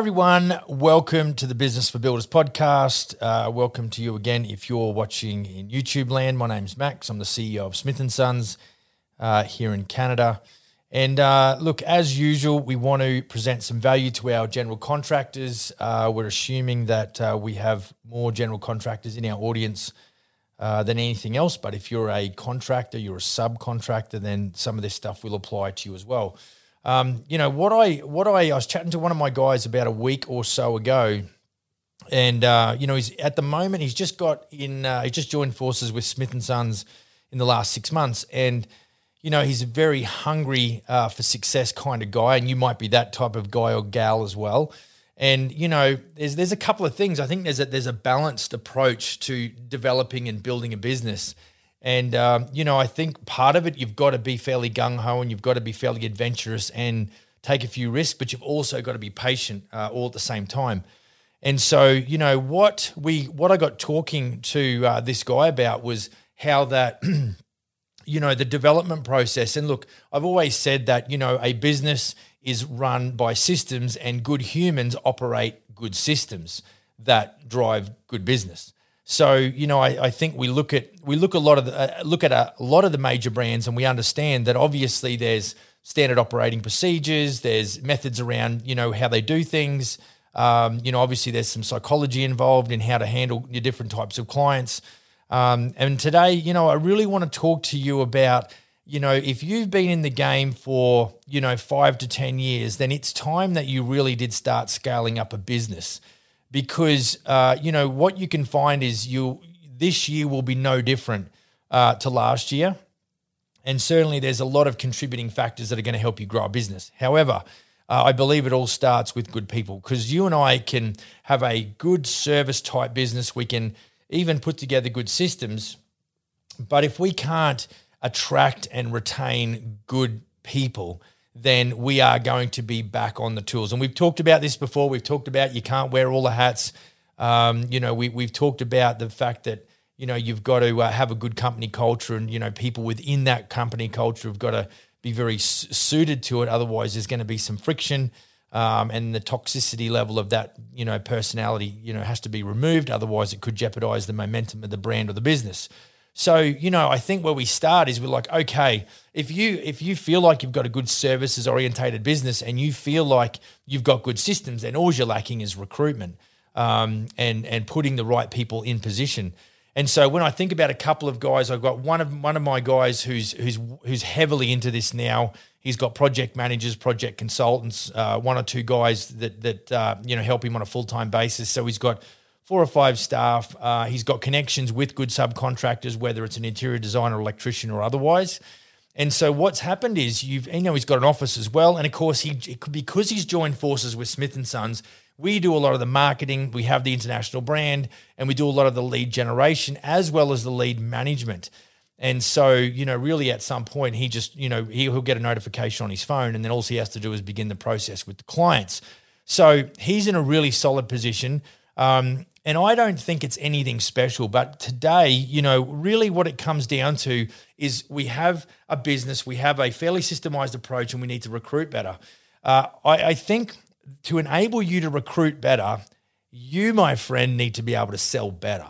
everyone. Welcome to the Business for Builders podcast. Uh, welcome to you again if you're watching in YouTube land. My name's Max. I'm the CEO of Smith Sons uh, here in Canada. And uh, look, as usual, we want to present some value to our general contractors. Uh, we're assuming that uh, we have more general contractors in our audience uh, than anything else. But if you're a contractor, you're a subcontractor, then some of this stuff will apply to you as well. Um, you know what I what I, I was chatting to one of my guys about a week or so ago, and uh, you know he's at the moment he's just got in uh, he just joined forces with Smith and Sons in the last six months, and you know he's a very hungry uh, for success kind of guy, and you might be that type of guy or gal as well. And you know, there's there's a couple of things. I think there's a there's a balanced approach to developing and building a business. And um, you know, I think part of it you've got to be fairly gung ho and you've got to be fairly adventurous and take a few risks, but you've also got to be patient uh, all at the same time. And so, you know, what we what I got talking to uh, this guy about was how that. you know the development process and look i've always said that you know a business is run by systems and good humans operate good systems that drive good business so you know, I, I, think we look at we look a lot of the, uh, look at a, a, lot of the major brands, and we understand that obviously there's standard operating procedures, there's methods around you know how they do things. Um, you know, obviously there's some psychology involved in how to handle your different types of clients. Um, and today, you know, I really want to talk to you about you know, if you've been in the game for, you know, five to 10 years, then it's time that you really did start scaling up a business because uh, you know what you can find is you this year will be no different uh, to last year, and certainly there's a lot of contributing factors that are going to help you grow a business. However, uh, I believe it all starts with good people because you and I can have a good service type business. We can even put together good systems, but if we can't attract and retain good people, then we are going to be back on the tools. And we've talked about this before. We've talked about you can't wear all the hats. Um, you know, we, we've talked about the fact that, you know, you've got to uh, have a good company culture and, you know, people within that company culture have got to be very s- suited to it. Otherwise, there's going to be some friction. Um, and the toxicity level of that, you know, personality, you know, has to be removed. Otherwise, it could jeopardize the momentum of the brand or the business. So, you know, I think where we start is we're like, okay, if you if you feel like you've got a good services orientated business and you feel like you've got good systems, then all you're lacking is recruitment um, and and putting the right people in position. And so when I think about a couple of guys, I've got one of one of my guys who's who's who's heavily into this now. He's got project managers, project consultants, uh, one or two guys that that uh, you know help him on a full time basis. So he's got four or five staff. Uh, he's got connections with good subcontractors, whether it's an interior designer, electrician, or otherwise. And so what's happened is you've you know he's got an office as well, and of course he because he's joined forces with Smith and Sons. We do a lot of the marketing. We have the international brand, and we do a lot of the lead generation as well as the lead management. And so, you know, really at some point, he just, you know, he'll get a notification on his phone, and then all he has to do is begin the process with the clients. So he's in a really solid position. Um, and I don't think it's anything special. But today, you know, really what it comes down to is we have a business, we have a fairly systemized approach, and we need to recruit better. Uh, I, I think to enable you to recruit better, you, my friend, need to be able to sell better.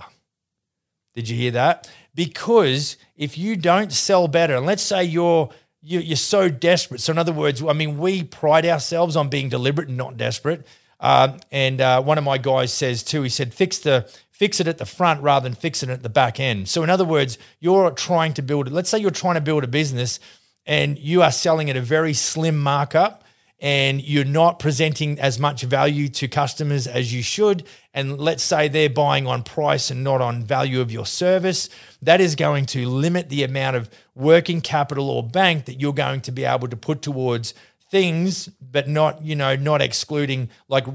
Did you hear that? Because if you don't sell better, and let's say you're you're so desperate. So, in other words, I mean, we pride ourselves on being deliberate and not desperate. Uh, and uh, one of my guys says too, he said, fix the fix it at the front rather than fix it at the back end. So in other words, you're trying to build, let's say you're trying to build a business and you are selling at a very slim markup and you're not presenting as much value to customers as you should. And let's say they're buying on price and not on value of your service, that is going to limit the amount of working capital or bank that you're going to be able to put towards things, but not, you know, not excluding like,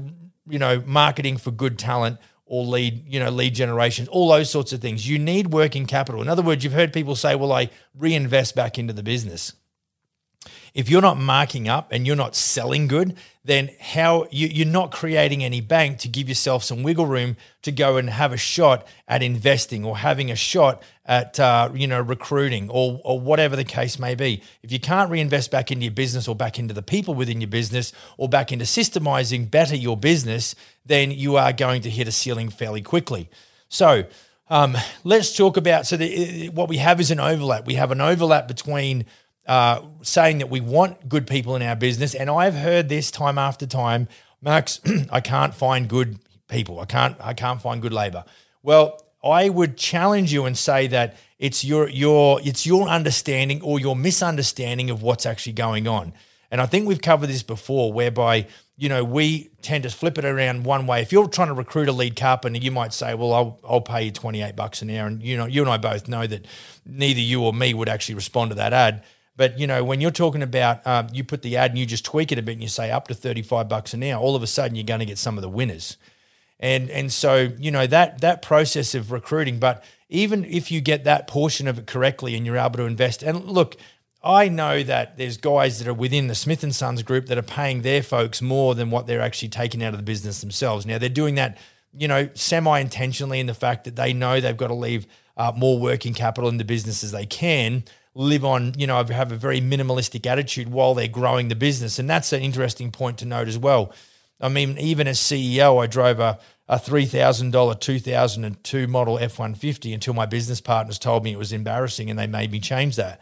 you know, marketing for good talent or lead, you know, lead generation, all those sorts of things. You need working capital. In other words, you've heard people say, well, I reinvest back into the business. If you're not marking up and you're not selling good, then how you, you're not creating any bank to give yourself some wiggle room to go and have a shot at investing or having a shot at uh, you know recruiting or or whatever the case may be. If you can't reinvest back into your business or back into the people within your business or back into systemizing better your business, then you are going to hit a ceiling fairly quickly. So. Um, let's talk about so the, what we have is an overlap. We have an overlap between uh, saying that we want good people in our business. And I've heard this time after time, Max, I can't find good people. I can't I can't find good labor. Well, I would challenge you and say that it's your your it's your understanding or your misunderstanding of what's actually going on. And I think we've covered this before, whereby you know we tend to flip it around one way. If you're trying to recruit a lead carpenter, you might say, "Well, I'll, I'll pay you 28 bucks an hour," and you know you and I both know that neither you or me would actually respond to that ad. But you know, when you're talking about um, you put the ad and you just tweak it a bit and you say up to 35 bucks an hour, all of a sudden you're going to get some of the winners. And and so, you know, that that process of recruiting, but even if you get that portion of it correctly and you're able to invest and look, I know that there's guys that are within the Smith and Sons group that are paying their folks more than what they're actually taking out of the business themselves. Now they're doing that, you know, semi intentionally in the fact that they know they've got to leave uh, more working capital in the business as they can live on, you know, have a very minimalistic attitude while they're growing the business. And that's an interesting point to note as well. I mean, even as CEO, I drove a, a $3,000 2002 model F 150 until my business partners told me it was embarrassing and they made me change that.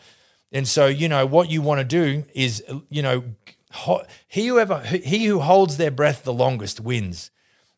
And so, you know, what you want to do is, you know, he who ever, he who holds their breath the longest wins.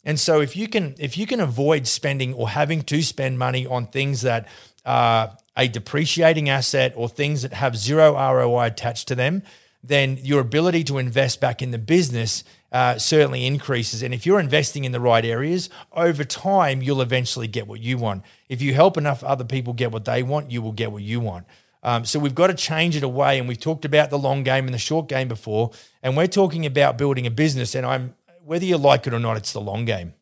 And so if you can if you can avoid spending or having to spend money on things that are a depreciating asset or things that have zero ROI attached to them, then your ability to invest back in the business uh, certainly increases. And if you're investing in the right areas, over time, you'll eventually get what you want. If you help enough other people get what they want, you will get what you want. Um, so we've got to change it away. And we've talked about the long game and the short game before. And we're talking about building a business. And I'm whether you like it or not, it's the long game.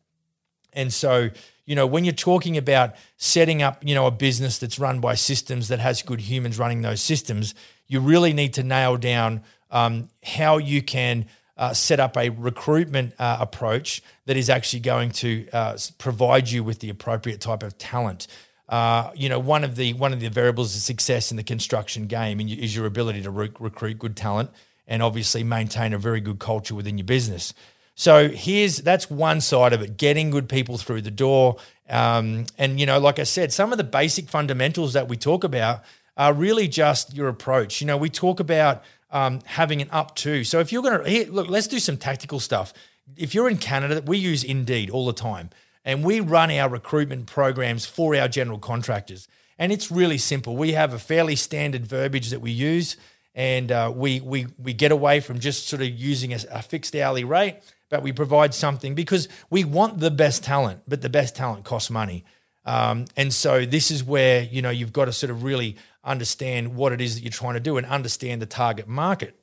And so you know, when you're talking about setting up, you know, a business that's run by systems that has good humans running those systems, you really need to nail down um, how you can uh, set up a recruitment uh, approach that is actually going to uh, provide you with the appropriate type of talent. Uh, you know, one of the one of the variables of success in the construction game is your ability to re- recruit good talent and obviously maintain a very good culture within your business. So here's that's one side of it: getting good people through the door. Um, and you know, like I said, some of the basic fundamentals that we talk about are really just your approach. You know, we talk about um, having an up to. So if you're going to look, let's do some tactical stuff. If you're in Canada, we use Indeed all the time, and we run our recruitment programs for our general contractors. And it's really simple. We have a fairly standard verbiage that we use, and uh, we we we get away from just sort of using a, a fixed hourly rate but we provide something because we want the best talent, but the best talent costs money. Um, and so this is where you know you've got to sort of really understand what it is that you're trying to do and understand the target market.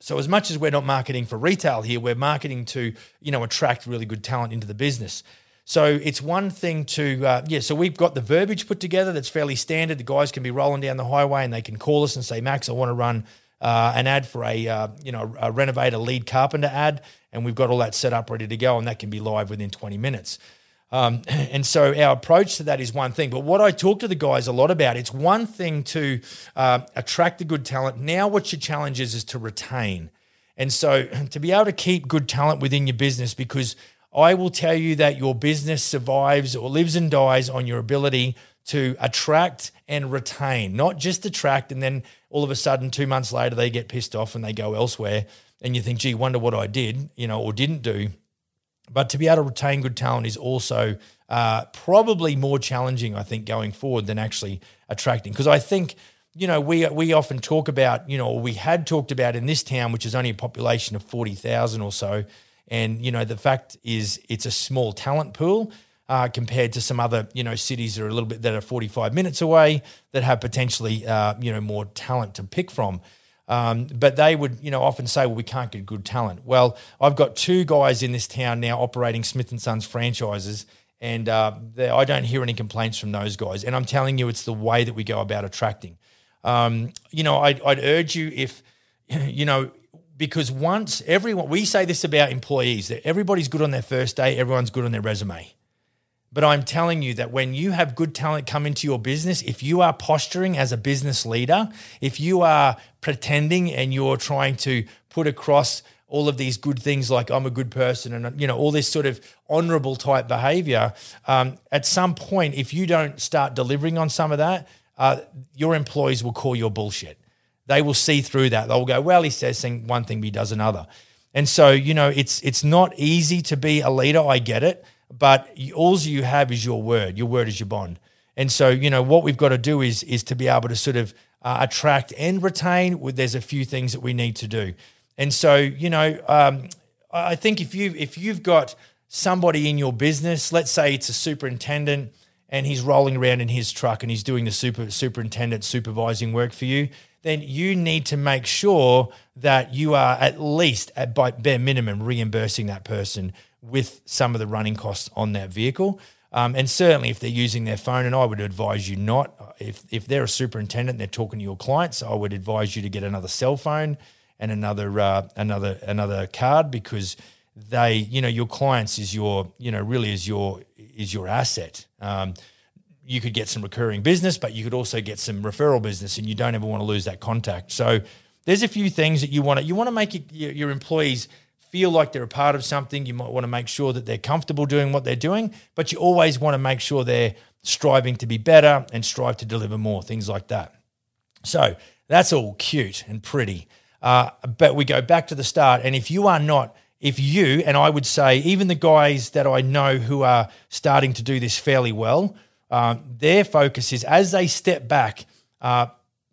So as much as we're not marketing for retail here, we're marketing to you know attract really good talent into the business. So it's one thing to uh, yeah. So we've got the verbiage put together that's fairly standard. The guys can be rolling down the highway and they can call us and say, Max, I want to run uh, an ad for a uh, you know a renovator lead carpenter ad, and we've got all that set up ready to go, and that can be live within 20 minutes. Um, and so our approach to that is one thing. But what I talk to the guys a lot about, it's one thing to uh, attract the good talent. Now, what your challenge is is to retain. And so to be able to keep good talent within your business, because I will tell you that your business survives or lives and dies on your ability to attract and retain, not just attract and then all of a sudden two months later they get pissed off and they go elsewhere and you think, gee, wonder what I did, you know, or didn't do. But to be able to retain good talent is also uh, probably more challenging, I think, going forward than actually attracting. Because I think, you know, we we often talk about, you know, we had talked about in this town, which is only a population of forty thousand or so, and you know, the fact is, it's a small talent pool uh, compared to some other you know cities that are a little bit that are 45 minutes away that have potentially uh, you know more talent to pick from. Um, but they would, you know, often say, "Well, we can't get good talent." Well, I've got two guys in this town now operating Smith and Sons franchises, and uh, I don't hear any complaints from those guys. And I'm telling you, it's the way that we go about attracting. Um, you know, I'd, I'd urge you if you know, because once everyone, we say this about employees that everybody's good on their first day, everyone's good on their resume. But I'm telling you that when you have good talent come into your business, if you are posturing as a business leader, if you are pretending and you're trying to put across all of these good things like I'm a good person and you know all this sort of honorable type behavior, um, at some point, if you don't start delivering on some of that, uh, your employees will call your bullshit. They will see through that. They'll go, well, he says one thing, but he does another. And so, you know, it's it's not easy to be a leader. I get it but all you have is your word. Your word is your bond. And so, you know, what we've got to do is is to be able to sort of uh, attract and retain. There's a few things that we need to do. And so, you know, um, I think if you if you've got somebody in your business, let's say it's a superintendent and he's rolling around in his truck and he's doing the super superintendent supervising work for you, then you need to make sure that you are at least at by bare minimum reimbursing that person with some of the running costs on that vehicle. Um, and certainly, if they're using their phone, and I would advise you not. If if they're a superintendent, and they're talking to your clients. I would advise you to get another cell phone and another uh, another another card because they, you know, your clients is your, you know, really is your is your asset. Um, you could get some recurring business, but you could also get some referral business, and you don't ever want to lose that contact. So there's a few things that you want to you want to make your, your employees feel like they're a part of something. You might want to make sure that they're comfortable doing what they're doing, but you always want to make sure they're striving to be better and strive to deliver more, things like that. So that's all cute and pretty. Uh, but we go back to the start. And if you are not, if you, and I would say even the guys that I know who are starting to do this fairly well, um, their focus is as they step back, uh,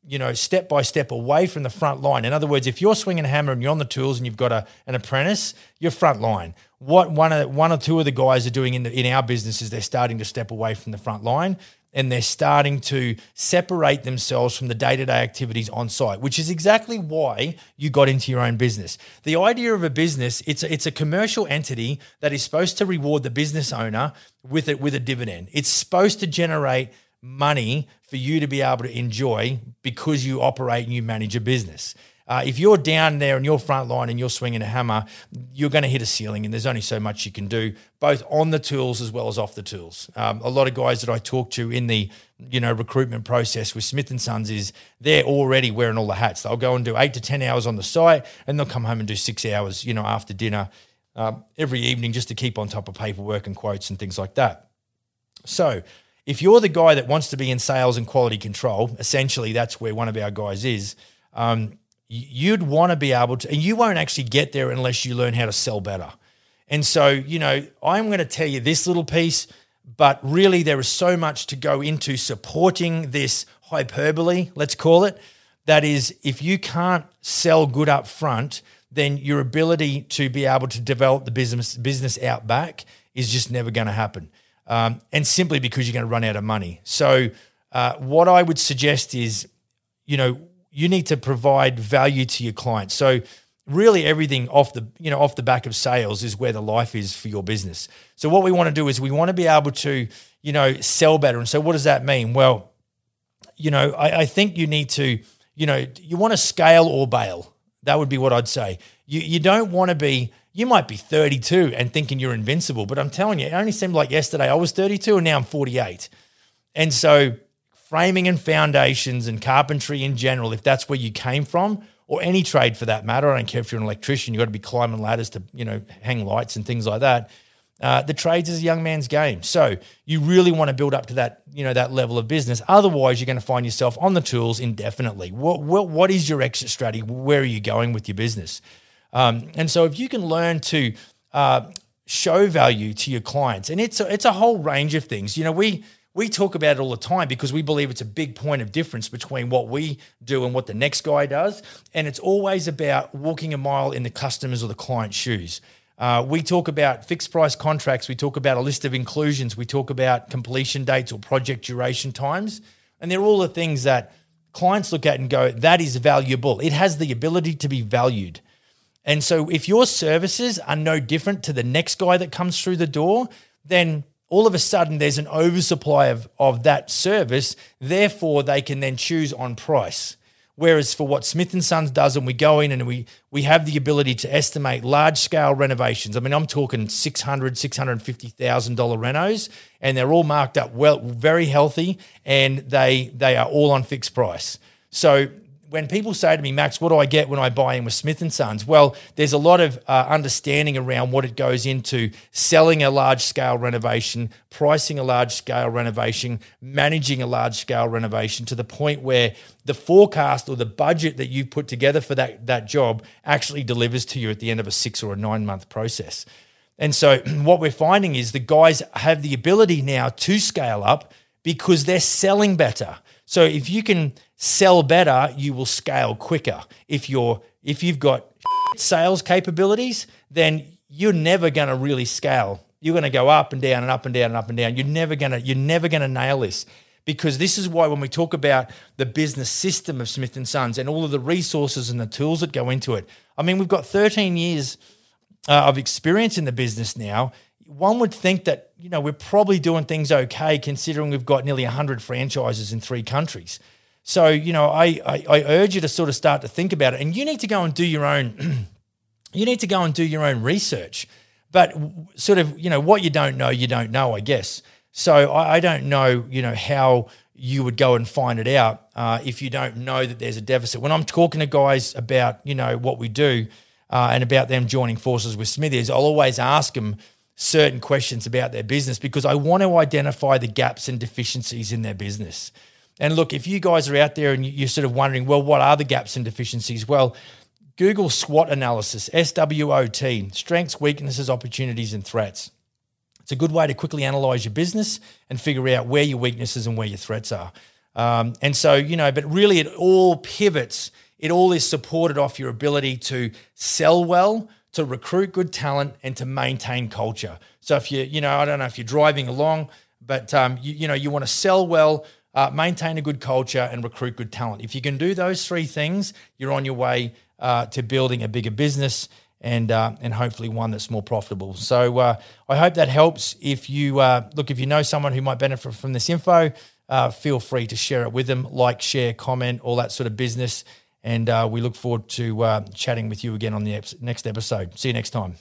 you know, step by step away from the front line. In other words, if you're swinging a hammer and you're on the tools and you've got a, an apprentice, you're front line. What one of one or two of the guys are doing in the, in our business is they're starting to step away from the front line and they're starting to separate themselves from the day-to-day activities on site, which is exactly why you got into your own business. The idea of a business, it's a, it's a commercial entity that is supposed to reward the business owner with it with a dividend. It's supposed to generate money for you to be able to enjoy because you operate and you manage a business. Uh, if you're down there in your front line and you're swinging a hammer, you're going to hit a ceiling, and there's only so much you can do, both on the tools as well as off the tools. Um, a lot of guys that I talk to in the you know recruitment process with Smith and Sons is they're already wearing all the hats. They'll go and do eight to ten hours on the site, and they'll come home and do six hours, you know, after dinner um, every evening just to keep on top of paperwork and quotes and things like that. So if you're the guy that wants to be in sales and quality control, essentially that's where one of our guys is. Um, you'd want to be able to, and you won't actually get there unless you learn how to sell better. And so, you know, I'm going to tell you this little piece, but really there is so much to go into supporting this hyperbole, let's call it. That is, if you can't sell good up front, then your ability to be able to develop the business business out back is just never going to happen um, and simply because you're going to run out of money. So, uh, what I would suggest is, you know, you need to provide value to your clients. So, really, everything off the you know off the back of sales is where the life is for your business. So, what we want to do is we want to be able to you know sell better. And so, what does that mean? Well, you know, I, I think you need to you know you want to scale or bail. That would be what I'd say. You you don't want to be you might be 32 and thinking you're invincible, but I'm telling you, it only seemed like yesterday I was 32 and now I'm 48. And so, framing and foundations and carpentry in general, if that's where you came from, or any trade for that matter, I don't care if you're an electrician, you've got to be climbing ladders to, you know, hang lights and things like that. Uh, the trades is a young man's game. So you really want to build up to that, you know, that level of business. Otherwise, you're going to find yourself on the tools indefinitely. What, what, what is your exit strategy? Where are you going with your business? Um, and so if you can learn to uh, show value to your clients, and it's a, it's a whole range of things. You know, we we talk about it all the time because we believe it's a big point of difference between what we do and what the next guy does. And it's always about walking a mile in the customer's or the client's shoes. Uh, we talk about fixed price contracts. We talk about a list of inclusions. We talk about completion dates or project duration times. And they're all the things that clients look at and go, that is valuable. It has the ability to be valued. And so if your services are no different to the next guy that comes through the door, then all of a sudden there's an oversupply of, of that service. Therefore, they can then choose on price. Whereas for what Smith and Sons does, and we go in and we we have the ability to estimate large scale renovations. I mean, I'm talking six hundred, six hundred fifty thousand dollar renos, and they're all marked up well, very healthy, and they they are all on fixed price. So when people say to me, Max, what do I get when I buy in with Smith and Sons? Well, there's a lot of uh, understanding around what it goes into selling a large scale renovation, pricing a large scale renovation, managing a large scale renovation to the point where the forecast or the budget that you put together for that that job actually delivers to you at the end of a six or a nine month process. And so what we're finding is the guys have the ability now to scale up because they're selling better. So if you can sell better, you will scale quicker. If you're if you've got sales capabilities, then you're never going to really scale. You're going to go up and down and up and down and up and down. You're never going to you're never going to nail this because this is why when we talk about the business system of Smith and Sons and all of the resources and the tools that go into it. I mean, we've got 13 years uh, of experience in the business now. One would think that you know we're probably doing things okay considering we've got nearly 100 franchises in three countries. So, you know, I, I, I urge you to sort of start to think about it. And you need to go and do your own, you need to go and do your own research. But sort of, you know, what you don't know, you don't know, I guess. So I, I don't know, you know, how you would go and find it out uh, if you don't know that there's a deficit. When I'm talking to guys about, you know, what we do uh, and about them joining forces with Smithies, I'll always ask them certain questions about their business because I want to identify the gaps and deficiencies in their business. And look, if you guys are out there and you're sort of wondering, well, what are the gaps and deficiencies? Well, Google SWOT analysis, S W O T, strengths, weaknesses, opportunities, and threats. It's a good way to quickly analyze your business and figure out where your weaknesses and where your threats are. Um, and so, you know, but really it all pivots, it all is supported off your ability to sell well, to recruit good talent, and to maintain culture. So if you, you know, I don't know if you're driving along, but um, you, you know, you want to sell well, uh, maintain a good culture, and recruit good talent. If you can do those three things, you're on your way uh, to building a bigger business and uh, and hopefully one that's more profitable. So uh, I hope that helps. If you uh, look, if you know someone who might benefit from this info, uh, feel free to share it with them, like, share, comment, all that sort of business. And we look forward to chatting with you again on the next episode. See you next time.